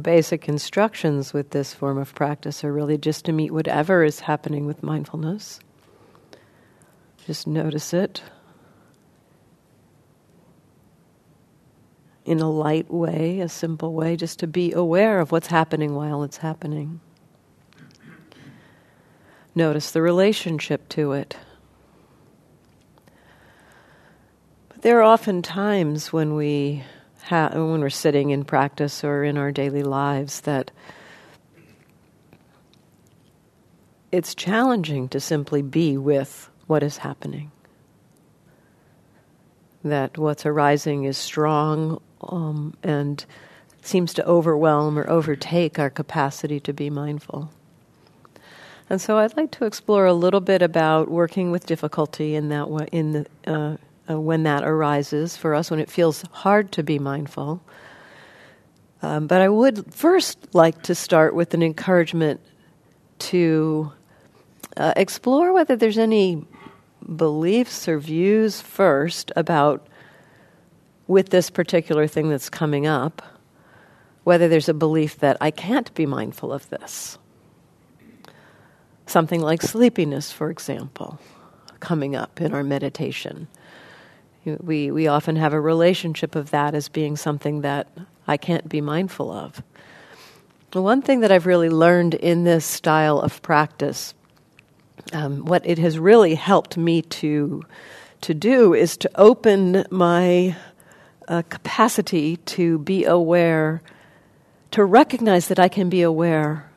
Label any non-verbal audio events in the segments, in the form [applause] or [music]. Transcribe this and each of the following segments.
basic instructions with this form of practice are really just to meet whatever is happening with mindfulness. Just notice it in a light way, a simple way, just to be aware of what's happening while it's happening. Notice the relationship to it. But there are often times when we when we're sitting in practice or in our daily lives that it's challenging to simply be with what is happening. That what's arising is strong um, and seems to overwhelm or overtake our capacity to be mindful. And so I'd like to explore a little bit about working with difficulty in that way, in the uh, uh, when that arises for us, when it feels hard to be mindful. Um, but I would first like to start with an encouragement to uh, explore whether there's any beliefs or views first about with this particular thing that's coming up, whether there's a belief that I can't be mindful of this. Something like sleepiness, for example, coming up in our meditation. We, we often have a relationship of that as being something that I can't be mindful of. The one thing that I've really learned in this style of practice, um, what it has really helped me to, to do is to open my uh, capacity to be aware, to recognize that I can be aware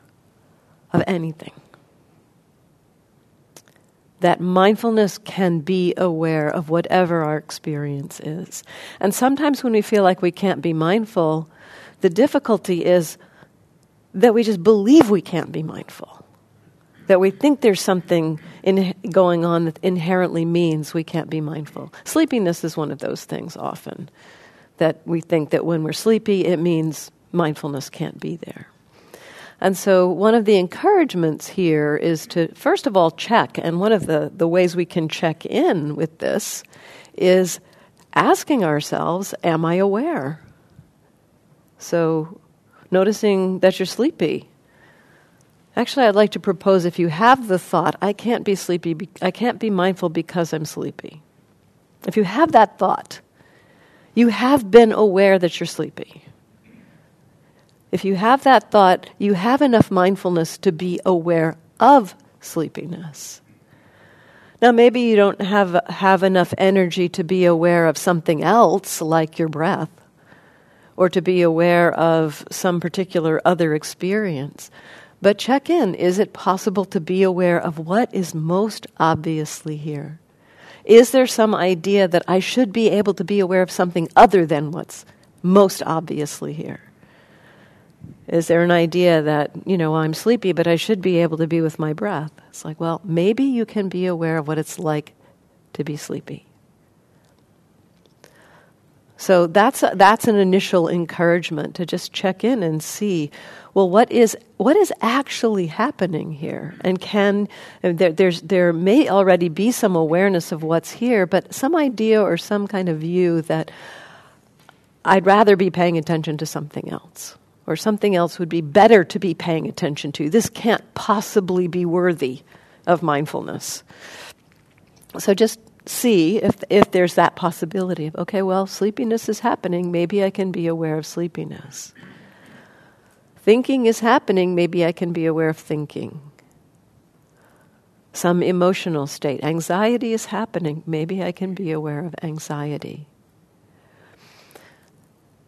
of anything that mindfulness can be aware of whatever our experience is. And sometimes when we feel like we can't be mindful, the difficulty is that we just believe we can't be mindful. That we think there's something in, going on that inherently means we can't be mindful. Sleepiness is one of those things often. That we think that when we're sleepy, it means mindfulness can't be there. And so, one of the encouragements here is to, first of all, check. And one of the, the ways we can check in with this is asking ourselves, Am I aware? So, noticing that you're sleepy. Actually, I'd like to propose if you have the thought, I can't be sleepy, I can't be mindful because I'm sleepy. If you have that thought, you have been aware that you're sleepy. If you have that thought, you have enough mindfulness to be aware of sleepiness. Now, maybe you don't have, have enough energy to be aware of something else, like your breath, or to be aware of some particular other experience. But check in is it possible to be aware of what is most obviously here? Is there some idea that I should be able to be aware of something other than what's most obviously here? Is there an idea that, you know, I'm sleepy, but I should be able to be with my breath? It's like, well, maybe you can be aware of what it's like to be sleepy. So that's a, that's an initial encouragement to just check in and see, well, what is what is actually happening here, and can there there's there may already be some awareness of what's here, but some idea or some kind of view that I'd rather be paying attention to something else or something else would be better to be paying attention to. This can't possibly be worthy of mindfulness. So just see if, if there's that possibility of, okay, well, sleepiness is happening, maybe I can be aware of sleepiness. Thinking is happening, maybe I can be aware of thinking. Some emotional state, anxiety is happening, maybe I can be aware of anxiety.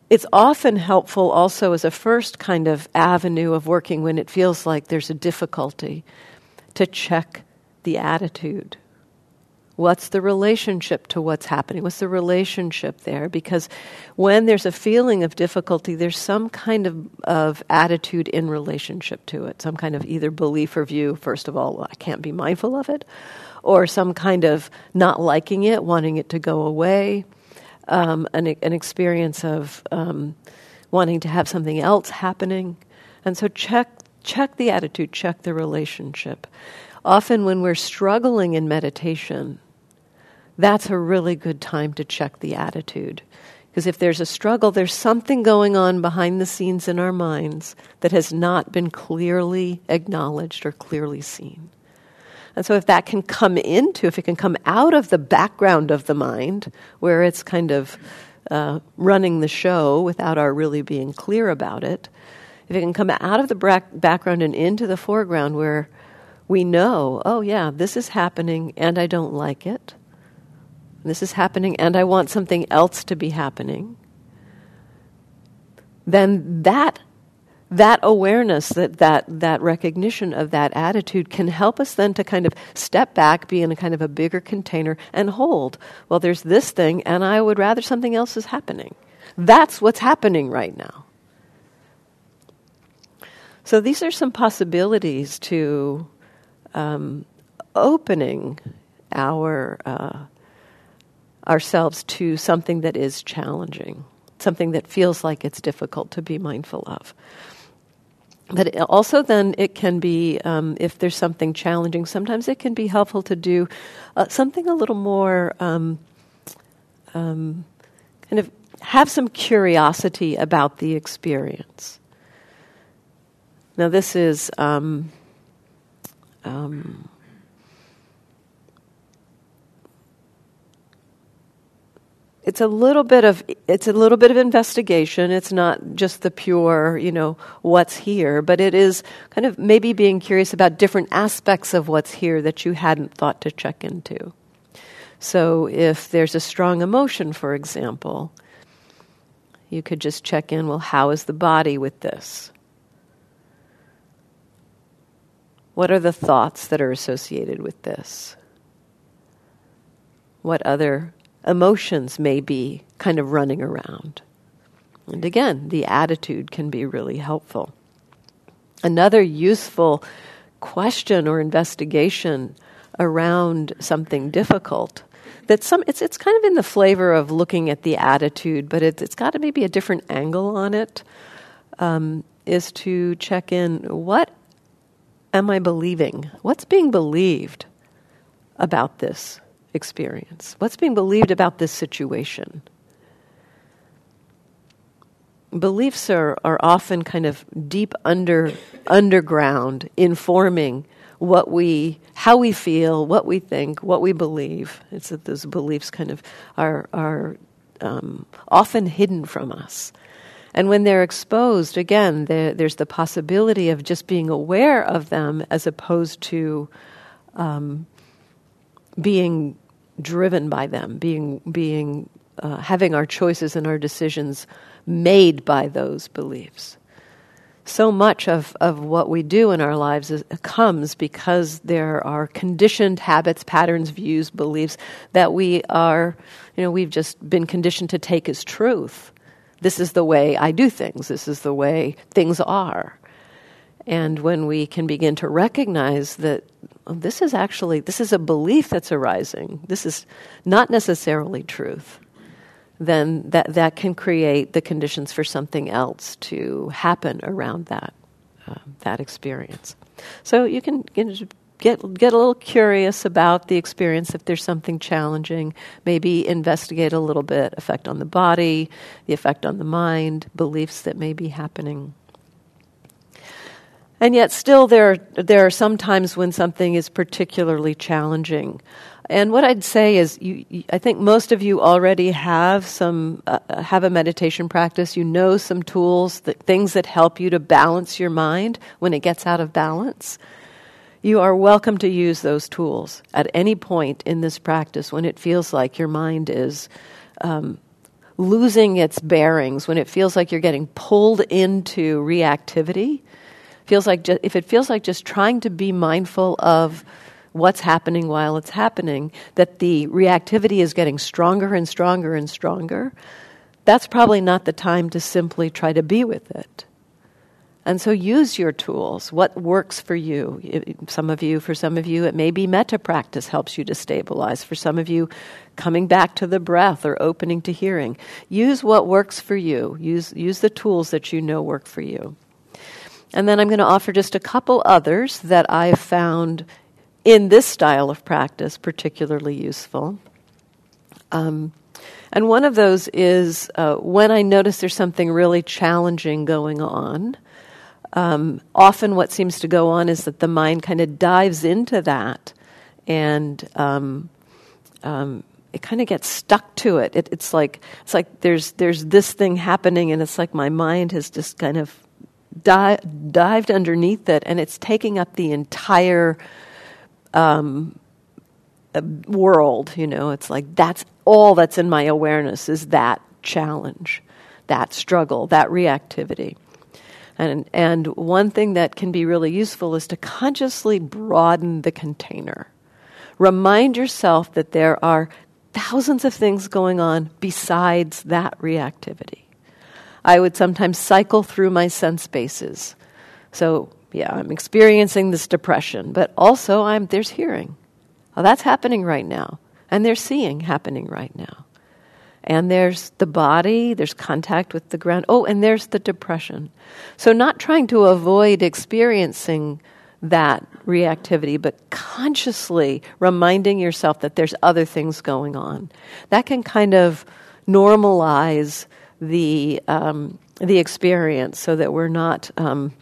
It's often helpful also as a first kind of avenue of working when it feels like there's a difficulty to check the attitude. What's the relationship to what's happening? What's the relationship there? Because when there's a feeling of difficulty, there's some kind of, of attitude in relationship to it, some kind of either belief or view. First of all, well, I can't be mindful of it, or some kind of not liking it, wanting it to go away, um, an, an experience of um, wanting to have something else happening. And so check check the attitude, check the relationship. Often when we're struggling in meditation, that's a really good time to check the attitude. Because if there's a struggle, there's something going on behind the scenes in our minds that has not been clearly acknowledged or clearly seen. And so, if that can come into, if it can come out of the background of the mind, where it's kind of uh, running the show without our really being clear about it, if it can come out of the background and into the foreground where we know, oh, yeah, this is happening and I don't like it, this is happening and I want something else to be happening, then that that awareness, that, that, that recognition of that attitude can help us then to kind of step back, be in a kind of a bigger container, and hold. Well, there's this thing, and I would rather something else is happening. That's what's happening right now. So these are some possibilities to um, opening our uh, ourselves to something that is challenging, something that feels like it's difficult to be mindful of. But also, then it can be, um, if there's something challenging, sometimes it can be helpful to do uh, something a little more um, um, kind of have some curiosity about the experience. Now, this is um, um, it's a little bit of it's a little bit of investigation. It's not just the pure you know what's here but it is kind of maybe being curious about different aspects of what's here that you hadn't thought to check into. So if there's a strong emotion for example you could just check in well how is the body with this? What are the thoughts that are associated with this? What other emotions may be kind of running around. And again, the attitude can be really helpful. Another useful question or investigation around something difficult that some it's it's kind of in the flavor of looking at the attitude, but it's it's got to maybe a different angle on it. Um, is to check in what am I believing? What's being believed about this experience? What's being believed about this situation? Beliefs are, are often kind of deep under underground, informing what we how we feel, what we think, what we believe. It's that those beliefs kind of are are um, often hidden from us. And when they're exposed, again, there's the possibility of just being aware of them as opposed to um, being driven by them, being being uh, having our choices and our decisions made by those beliefs. So much of, of what we do in our lives is, comes because there are conditioned habits, patterns, views, beliefs that we are, you know, we've just been conditioned to take as truth. This is the way I do things. This is the way things are. And when we can begin to recognize that oh, this is actually this is a belief that's arising, this is not necessarily truth, then that that can create the conditions for something else to happen around that uh, that experience. So you can get get a little curious about the experience if there's something challenging. Maybe investigate a little bit effect on the body, the effect on the mind, beliefs that may be happening. And yet, still, there, there are some times when something is particularly challenging. And what I'd say is, you, I think most of you already have some uh, have a meditation practice. You know some tools, that, things that help you to balance your mind when it gets out of balance. You are welcome to use those tools at any point in this practice when it feels like your mind is um, losing its bearings, when it feels like you're getting pulled into reactivity feels like ju- if it feels like just trying to be mindful of what's happening while it's happening, that the reactivity is getting stronger and stronger and stronger, that's probably not the time to simply try to be with it. And so use your tools. What works for you? Some of you, for some of you, it may be metta practice helps you to stabilize. For some of you, coming back to the breath or opening to hearing. Use what works for you. Use, use the tools that you know work for you. And then I'm going to offer just a couple others that I've found in this style of practice particularly useful. Um, and one of those is uh, when I notice there's something really challenging going on um, often what seems to go on is that the mind kind of dives into that and um, um, it kind of gets stuck to it. it. It's like it's like there's there's this thing happening, and it's like my mind has just kind of di- dived underneath it, and it's taking up the entire um, uh, world. You know, it's like that's all that's in my awareness is that challenge, that struggle, that reactivity. And, and one thing that can be really useful is to consciously broaden the container. Remind yourself that there are thousands of things going on besides that reactivity. I would sometimes cycle through my sense bases. So, yeah, I'm experiencing this depression, but also I'm, there's hearing. Oh, that's happening right now. And there's seeing happening right now and there's the body, there's contact with the ground. Oh, and there's the depression. So, not trying to avoid experiencing that reactivity, but consciously reminding yourself that there's other things going on. That can kind of normalize the um, the experience, so that we're not. Um,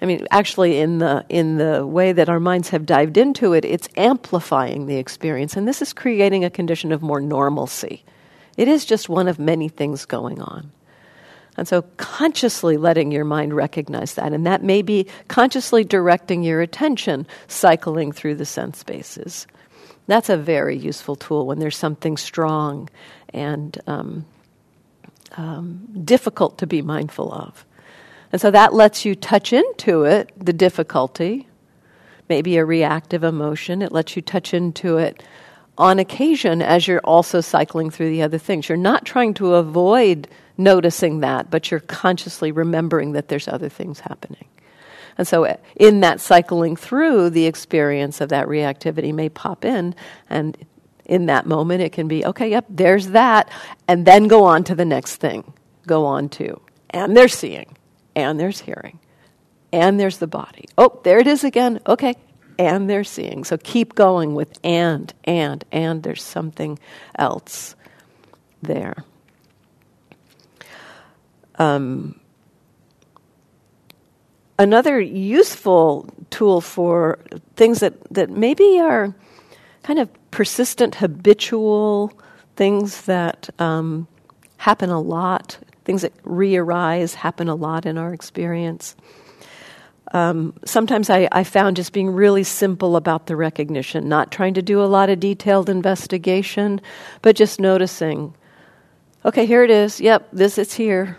I mean, actually, in the in the way that our minds have dived into it, it's amplifying the experience, and this is creating a condition of more normalcy. It is just one of many things going on. And so, consciously letting your mind recognize that, and that may be consciously directing your attention, cycling through the sense bases. That's a very useful tool when there's something strong and um, um, difficult to be mindful of. And so that lets you touch into it, the difficulty, maybe a reactive emotion. It lets you touch into it on occasion as you're also cycling through the other things. You're not trying to avoid noticing that, but you're consciously remembering that there's other things happening. And so, uh, in that cycling through, the experience of that reactivity may pop in, and in that moment, it can be, okay, yep, there's that, and then go on to the next thing. Go on to, and there's seeing, and there's hearing, and there's the body. Oh, there it is again. Okay, and they're seeing. So keep going with and, and, and there's something else there. Um, another useful tool for things that, that maybe are kind of persistent, habitual things that um, happen a lot, things that re arise, happen a lot in our experience um, sometimes I, I, found just being really simple about the recognition, not trying to do a lot of detailed investigation, but just noticing, okay, here it is. Yep, this it's here,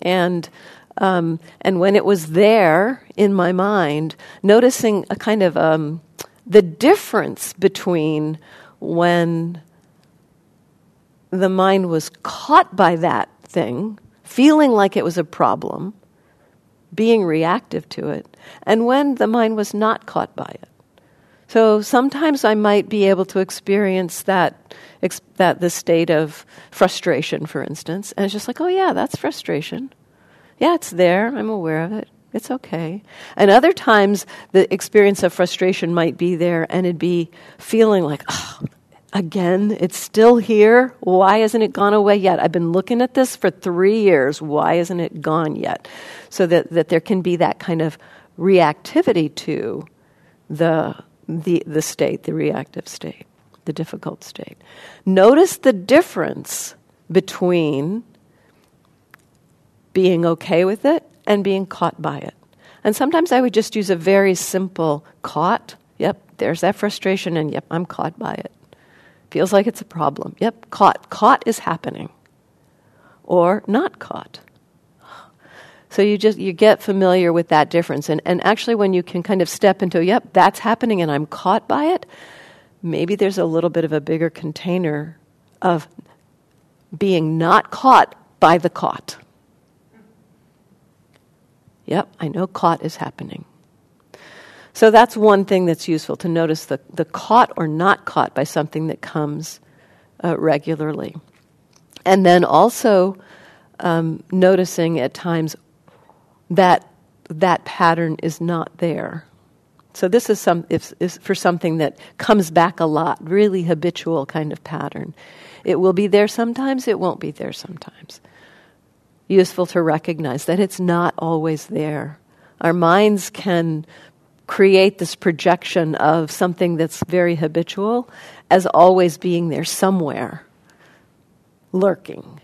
and um, and when it was there in my mind, noticing a kind of um, the difference between when the mind was caught by that thing, feeling like it was a problem being reactive to it, and when the mind was not caught by it. So sometimes I might be able to experience that, ex- that the state of frustration, for instance, and it's just like, oh yeah, that's frustration. Yeah, it's there. I'm aware of it. It's okay. And other times, the experience of frustration might be there, and it'd be feeling like, oh, again, it's still here. Why hasn't it gone away yet? I've been looking at this for three years. Why isn't it gone yet? So that, that there can be that kind of reactivity to the, the, the state, the reactive state, the difficult state. Notice the difference between being okay with it and being caught by it. And sometimes I would just use a very simple caught. Yep, there's that frustration, and yep, I'm caught by it Feels like it's a problem. Yep, caught. Caught is happening. Or not caught. So you just you get familiar with that difference, and and actually, when you can kind of step into, yep, that's happening, and I'm caught by it. Maybe there's a little bit of a bigger container of being not caught by the caught. Yep, I know caught is happening. So that's one thing that's useful to notice the, the caught or not caught by something that comes uh, regularly. And then also um, noticing at times that that pattern is not there. So this is some if, is for something that comes back a lot, really habitual kind of pattern. It will be there sometimes, it won't be there sometimes. Useful to recognize that it's not always there. Our minds can create this projection of something that's very habitual as always being there somewhere, lurking.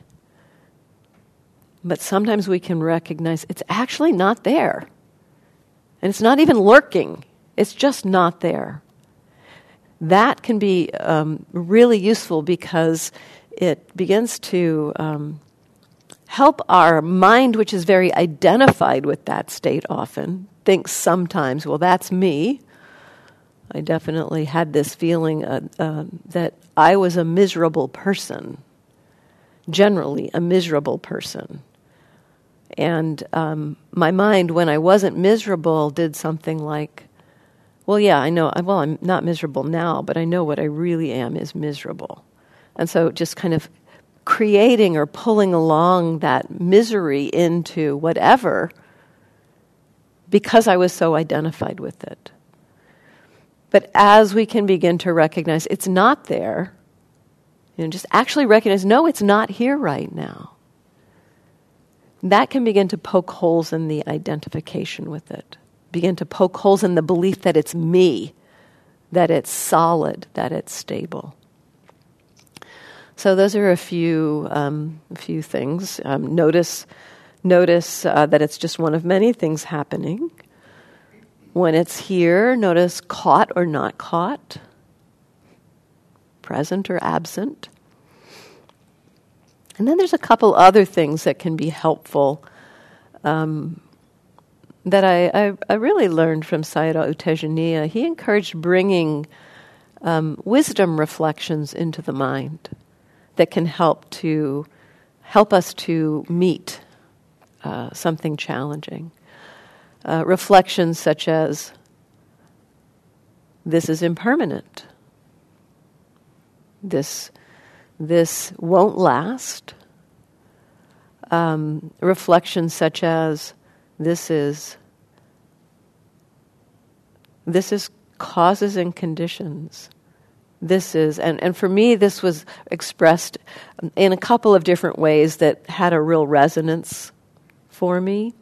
But sometimes we can recognize it's actually not there. And it's not even lurking, it's just not there. That can be um, really useful because it begins to um, help our mind, which is very identified with that state often, thinks sometimes, well, that's me. I definitely had this feeling uh, uh, that I was a miserable person, generally, a miserable person. And um, my mind, when I wasn't miserable, did something like, well, yeah, I know, well, I'm not miserable now, but I know what I really am is miserable. And so just kind of creating or pulling along that misery into whatever because I was so identified with it. But as we can begin to recognize it's not there, you know, just actually recognize, no, it's not here right now that can begin to poke holes in the identification with it, begin to poke holes in the belief that it's me, that it's solid, that it's stable. So those are a few um, a few things. Um, notice notice uh, that it's just one of many things happening. When it's here, notice caught or not caught, present or absent. And then there's a couple other things that can be helpful um, that I, I, I, really learned from Sayadaw U Tejaniya. He encouraged bringing um, wisdom reflections into the mind that can help to help us to meet uh, something challenging. Uh, reflections such as, "This is impermanent." This this won't last. Um, reflections such as this is this is causes and conditions. This is, and, and for me, this was expressed in a couple of different ways that had a real resonance for me.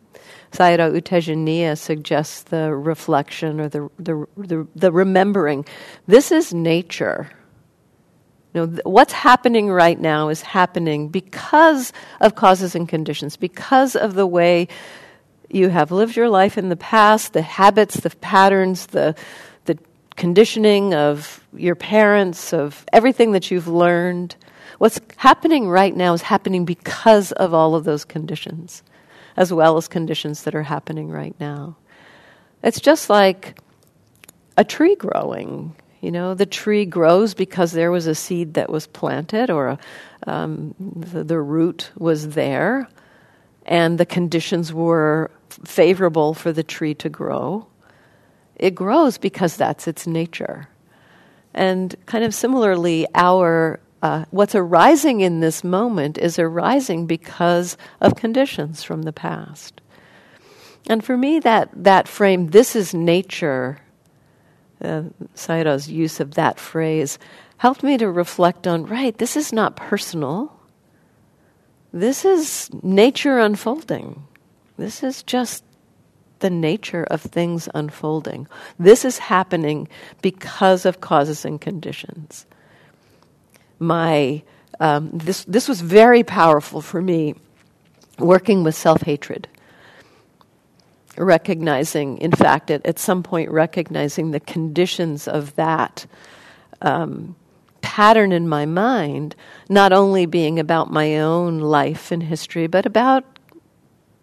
Sayadaw U Tejaniya suggests the reflection or the, the, the, the remembering. This is nature. You know, what's happening right now is happening because of causes and conditions, because of the way you have lived your life in the past, the habits, the patterns, the conditioning of your parents, of everything that you've learned. What's happening right now is happening because of all of those conditions, as well as conditions that are happening right now. It's just like a tree growing. You know, the tree grows because there was a seed that was planted or um, the, the root was there and the conditions were favorable for the tree to grow. It grows because that's its nature. And kind of similarly, our uh, what's arising in this moment is arising because of conditions from the past. And for me, that, that frame, this is nature, uh, Sayadaw's use of that phrase helped me to reflect on right, this is not personal. This is nature unfolding. This is just the nature of things unfolding. This is happening because of causes and conditions. My um, this this was very powerful for me working with self hatred recognizing, in fact, at, at some point, recognizing the conditions of that um, pattern in my mind, not only being about my own life and history, but about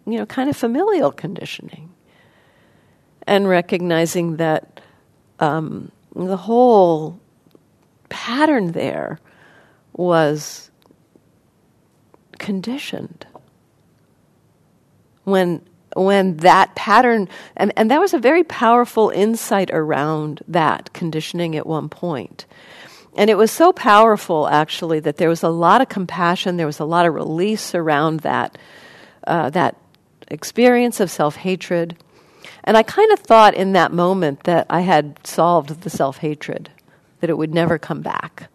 you know, kind of familial conditioning. And recognizing that um, the whole pattern there was conditioned. When when that pattern and, and that was a very powerful insight around that conditioning at one point. And it was so powerful actually that there was a lot of compassion, there was a lot of release around that uh, that experience of self hatred. And I kind of thought in that moment that I had solved the self hatred, that it would never come back.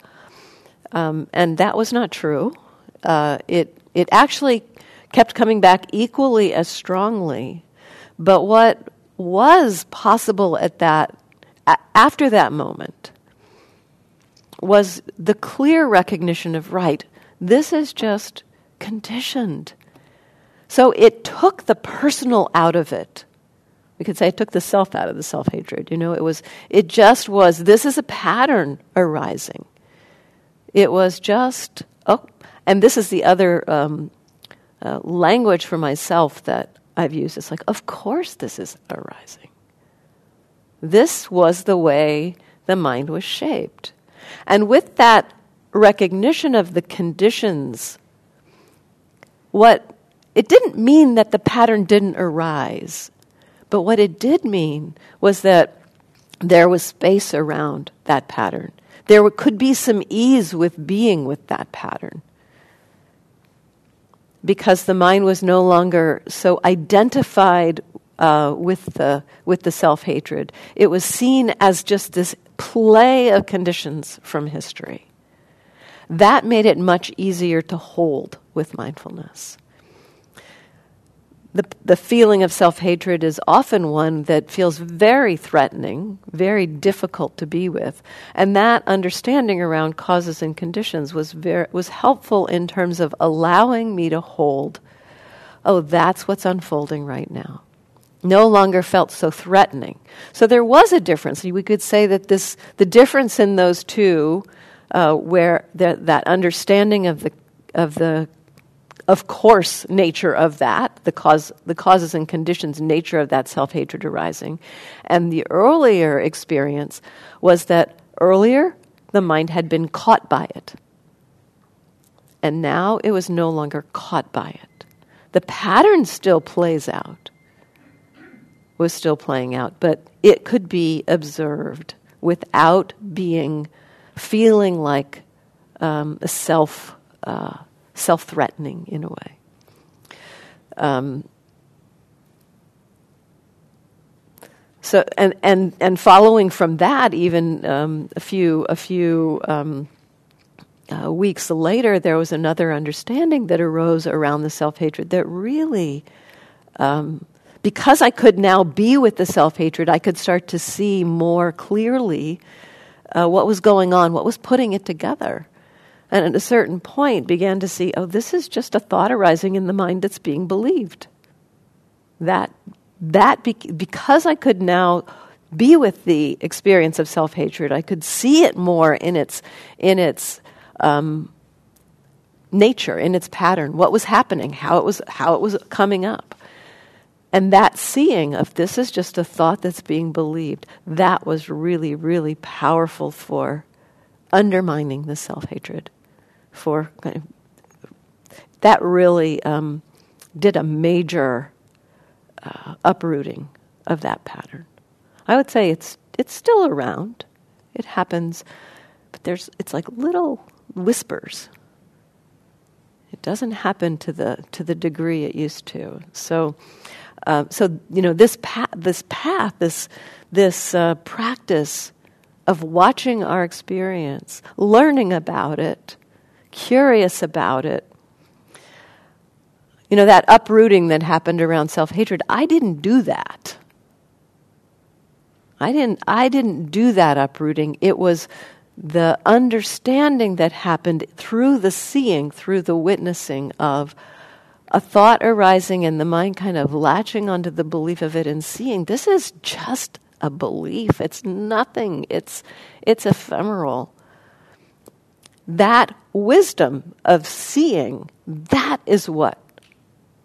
Um, and that was not true. Uh, it, it actually kept coming back equally as strongly. But what was possible at that, a- after that moment, was the clear recognition of right, this is just conditioned. So it took the personal out of it. We could say it took the self out of the self hatred. You know, it was, it just was, this is a pattern arising. It was just, oh, and this is the other um, uh, language for myself that I've used. It's like, of course this is arising. This was the way the mind was shaped. And with that recognition of the conditions, what it didn't mean that the pattern didn't arise, but what it did mean was that there was space around that pattern. There could be some ease with being with that pattern because the mind was no longer so identified uh, with the with the self hatred. It was seen as just this play of conditions from history. That made it much easier to hold with mindfulness the, the feeling of self hatred is often one that feels very threatening, very difficult to be with. And that understanding around causes and conditions was, very, was helpful in terms of allowing me to hold, oh, that's what's unfolding right now. No longer felt so threatening. So there was a difference. We could say that this, the difference in those two, uh, where the, that understanding of the of the of course nature of that, the cause the causes and conditions nature of that self-hatred arising. And the earlier experience was that earlier the mind had been caught by it. And now it was no longer caught by it. The pattern still plays out. Was still playing out, but it could be observed without being feeling like um, a self uh, self threatening in a way. Um, so and and and following from that, even um, a few a few um, uh, weeks later, there was another understanding that arose around the self hatred that really. Um, because I could now be with the self hatred, I could start to see more clearly uh, what was going on, what was putting it together and at a certain point began to see, oh, this is just a thought arising in the mind that's being believed. That, that be- because I could now be with the experience of self hatred, I could see it more in its, in its um, nature, in its pattern, what was happening, how it was, how it was coming up. And that seeing of this is just a thought that's being believed, that was really, really powerful for undermining the self hatred for that really um, did a major uh, uprooting of that pattern. I would say it's it's still around. It happens, but there's it's like little whispers. It doesn't happen to the to the degree it used to. So, uh, so you know this path, this path, this this uh, practice of watching our experience, learning about it, curious about it. You know, that uprooting that happened around self hatred, I didn't do that. I didn't, I didn't do that uprooting. It was the understanding that happened through the seeing, through the witnessing of a thought arising and the mind kind of latching onto the belief of it and seeing this is just a belief. It's nothing. It's, it's ephemeral that wisdom of seeing, that is what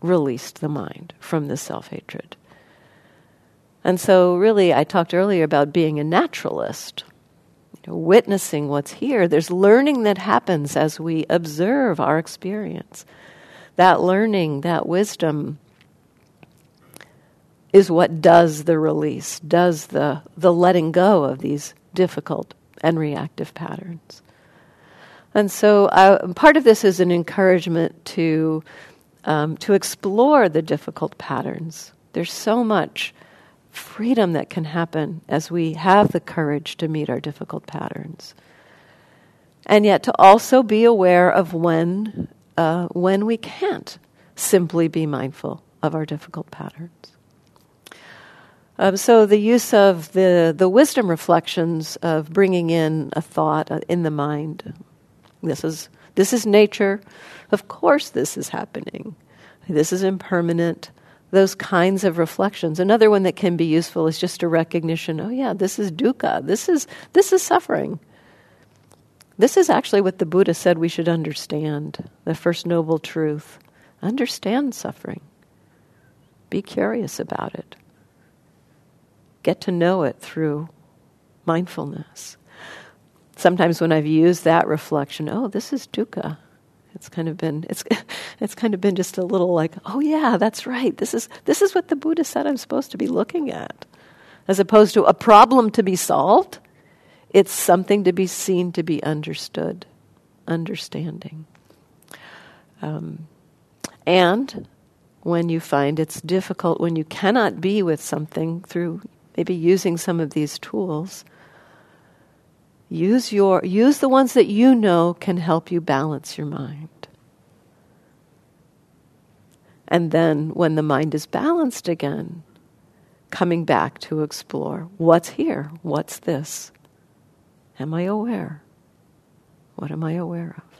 released the mind from the self hatred. And so, really, I talked earlier about being a naturalist, you know, witnessing what's here. There's learning that happens as we observe our experience. That learning, that wisdom, is what does the release, does the, the letting go of these difficult and reactive patterns. And so, uh, part of this is an encouragement to um, to explore the difficult patterns. There's so much freedom that can happen as we have the courage to meet our difficult patterns. And yet to also be aware of when, uh, when we can't simply be mindful of our difficult patterns. Um, so the use of the, the wisdom reflections of bringing in a thought uh, in the mind. This is, this is nature. Of course, this is happening. This is impermanent those kinds of reflections. Another one that can be useful is just a recognition, oh yeah, this is dukkha. This is this is suffering. This is actually what the Buddha said we should understand, the first noble truth. Understand suffering. Be curious about it. Get to know it through mindfulness. Sometimes when I've used that reflection, oh, this is dukkha. It's kind of been it's [laughs] it's kind of been just a little like, oh yeah, that's right. This is this is what the Buddha said I'm supposed to be looking at. As opposed to a problem to be solved, it's something to be seen, to be understood, understanding. Um, and when you find it's difficult, when you cannot be with something through maybe using some of these tools, Use your use the ones that you know can help you balance your mind. And then when the mind is balanced again, coming back to explore what's here? What's this? Am I aware? What am I aware of?